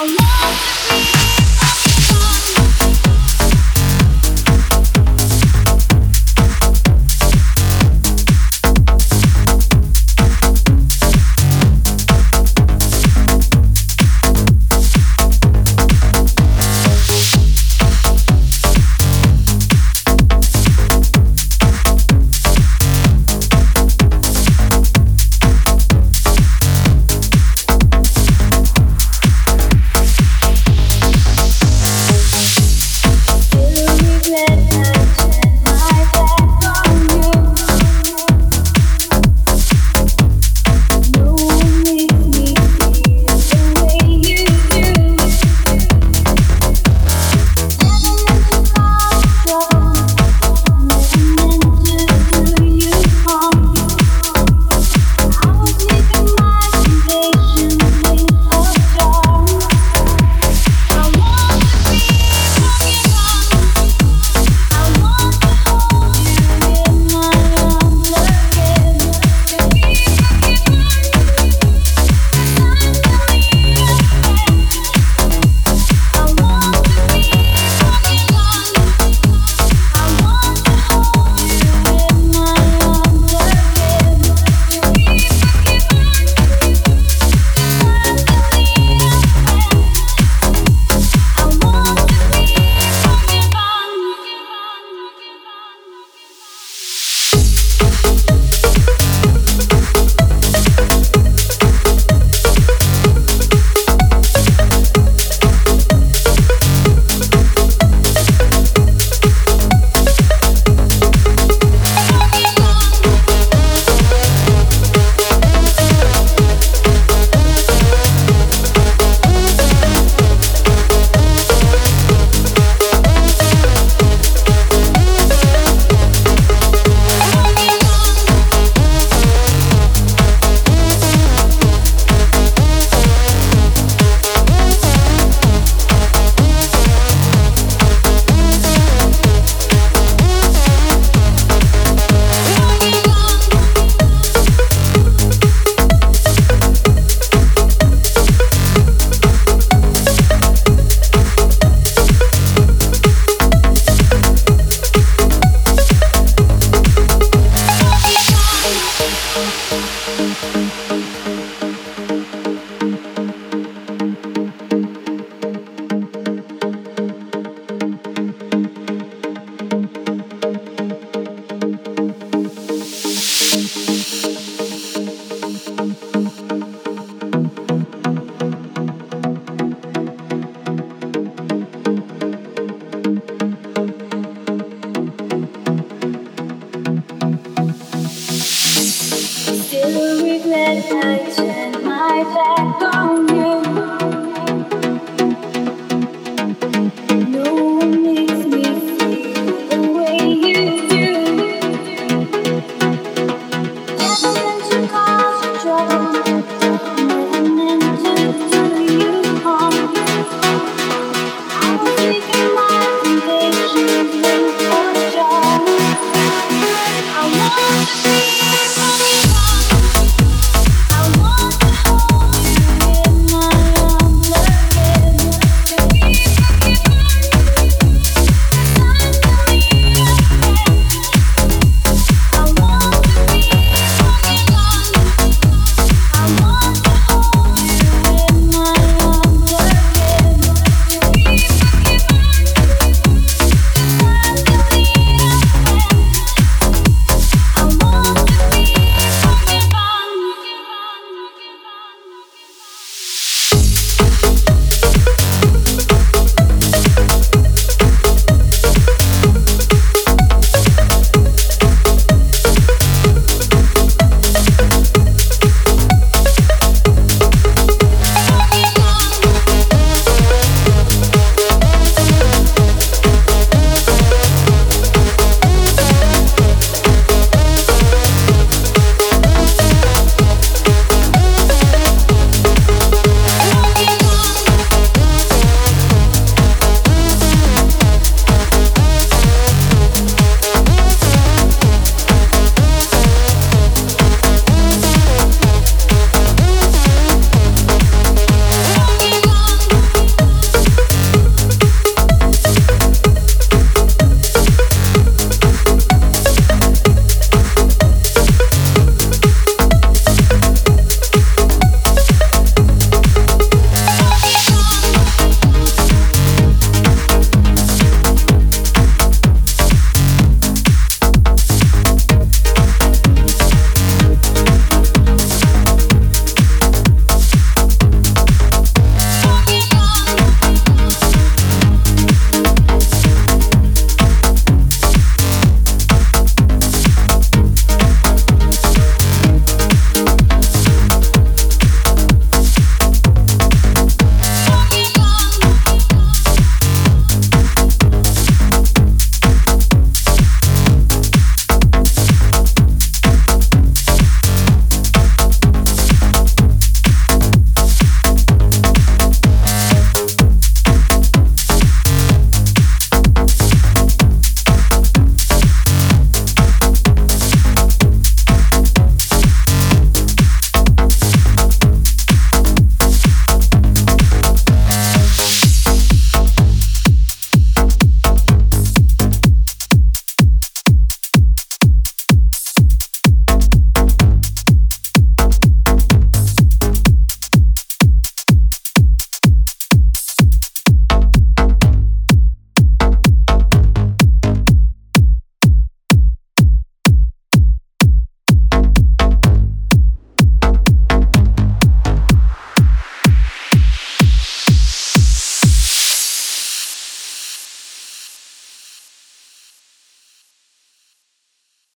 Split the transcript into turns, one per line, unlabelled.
I want turn my back.